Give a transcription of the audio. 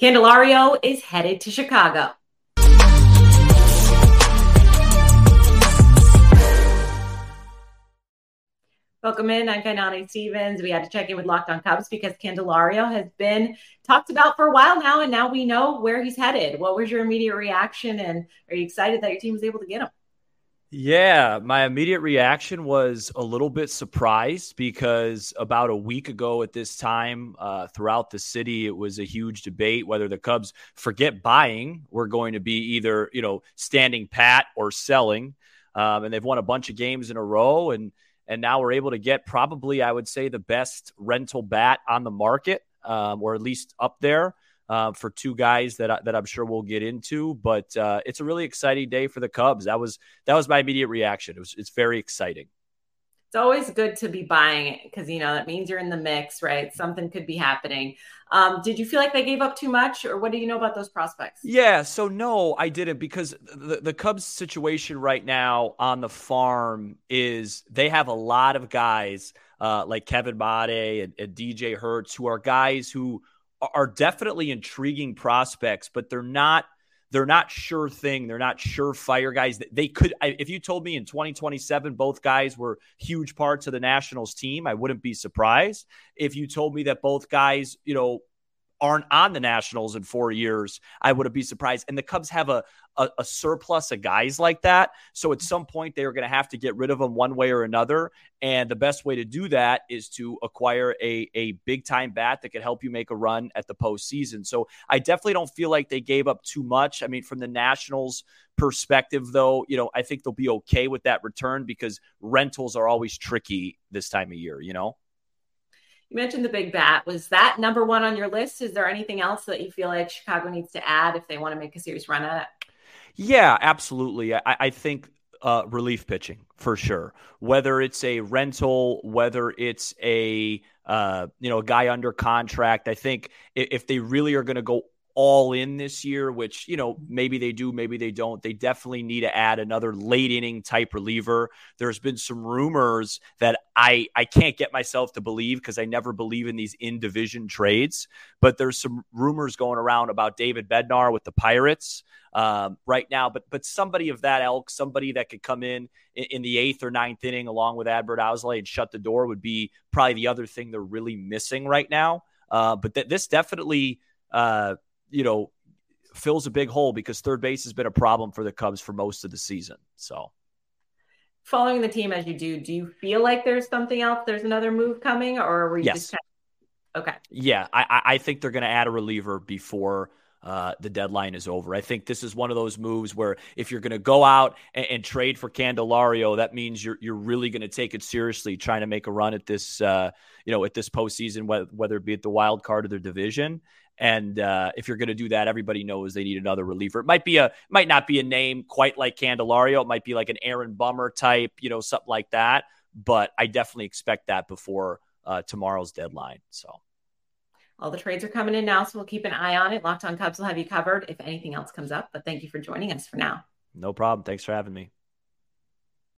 Candelario is headed to Chicago. Welcome in. I'm Kainani Stevens. We had to check in with Locked On Cubs because Candelario has been talked about for a while now, and now we know where he's headed. What was your immediate reaction, and are you excited that your team was able to get him? Yeah, my immediate reaction was a little bit surprised because about a week ago at this time, uh, throughout the city, it was a huge debate whether the Cubs forget buying were going to be either you know standing pat or selling, um, and they've won a bunch of games in a row, and and now we're able to get probably I would say the best rental bat on the market, um, or at least up there uh, for two guys that I, that I'm sure we'll get into. But uh, it's a really exciting day for the Cubs. That was that was my immediate reaction. It was it's very exciting. It's always good to be buying it because you know that means you're in the mix, right? Something could be happening. Um, did you feel like they gave up too much, or what do you know about those prospects? Yeah, so no, I didn't because the, the Cubs situation right now on the farm is they have a lot of guys uh, like Kevin Made and, and DJ Herz who are guys who are definitely intriguing prospects, but they're not they're not sure thing. They're not surefire guys. They could, if you told me in 2027 both guys were huge parts of the Nationals team, I wouldn't be surprised. If you told me that both guys, you know, aren't on the Nationals in four years, I wouldn't be surprised. And the Cubs have a, a, a surplus of guys like that. So at some point, they are going to have to get rid of them one way or another. And the best way to do that is to acquire a, a big time bat that can help you make a run at the postseason. So I definitely don't feel like they gave up too much. I mean, from the Nationals perspective, though, you know, I think they'll be okay with that return because rentals are always tricky this time of year, you know? You mentioned the big bat. Was that number one on your list? Is there anything else that you feel like Chicago needs to add if they want to make a serious run at it? Yeah, absolutely. I, I think uh, relief pitching for sure. Whether it's a rental, whether it's a uh, you know a guy under contract, I think if, if they really are going to go all in this year, which, you know, maybe they do, maybe they don't. They definitely need to add another late inning type reliever. There's been some rumors that I, I can't get myself to believe because I never believe in these in division trades, but there's some rumors going around about David Bednar with the Pirates um, right now. But but somebody of that elk, somebody that could come in, in in, the eighth or ninth inning along with Adbert Alzolay and shut the door would be probably the other thing they're really missing right now. Uh, but th- this definitely uh, you know, fills a big hole because third base has been a problem for the Cubs for most of the season. So, following the team as you do, do you feel like there's something else? There's another move coming, or were you yes. just kind of... okay? Yeah, I, I think they're going to add a reliever before. Uh, the deadline is over. I think this is one of those moves where if you're going to go out and, and, trade for Candelario, that means you're you're really going to take it seriously, trying to make a run at this, uh, you know, at this postseason, whether, whether it be at the wild card or their division. And uh, if you're going to do that, everybody knows they need another reliever. It might be a might not be a name quite like Candelario. It might be like an Aaron Bummer type, you know, something like that. But I definitely expect that before uh, tomorrow's deadline. So. All the trades are coming in now, so we'll keep an eye on it. Locked on Cubs will have you covered if anything else comes up. But thank you for joining us for now. No problem. Thanks for having me.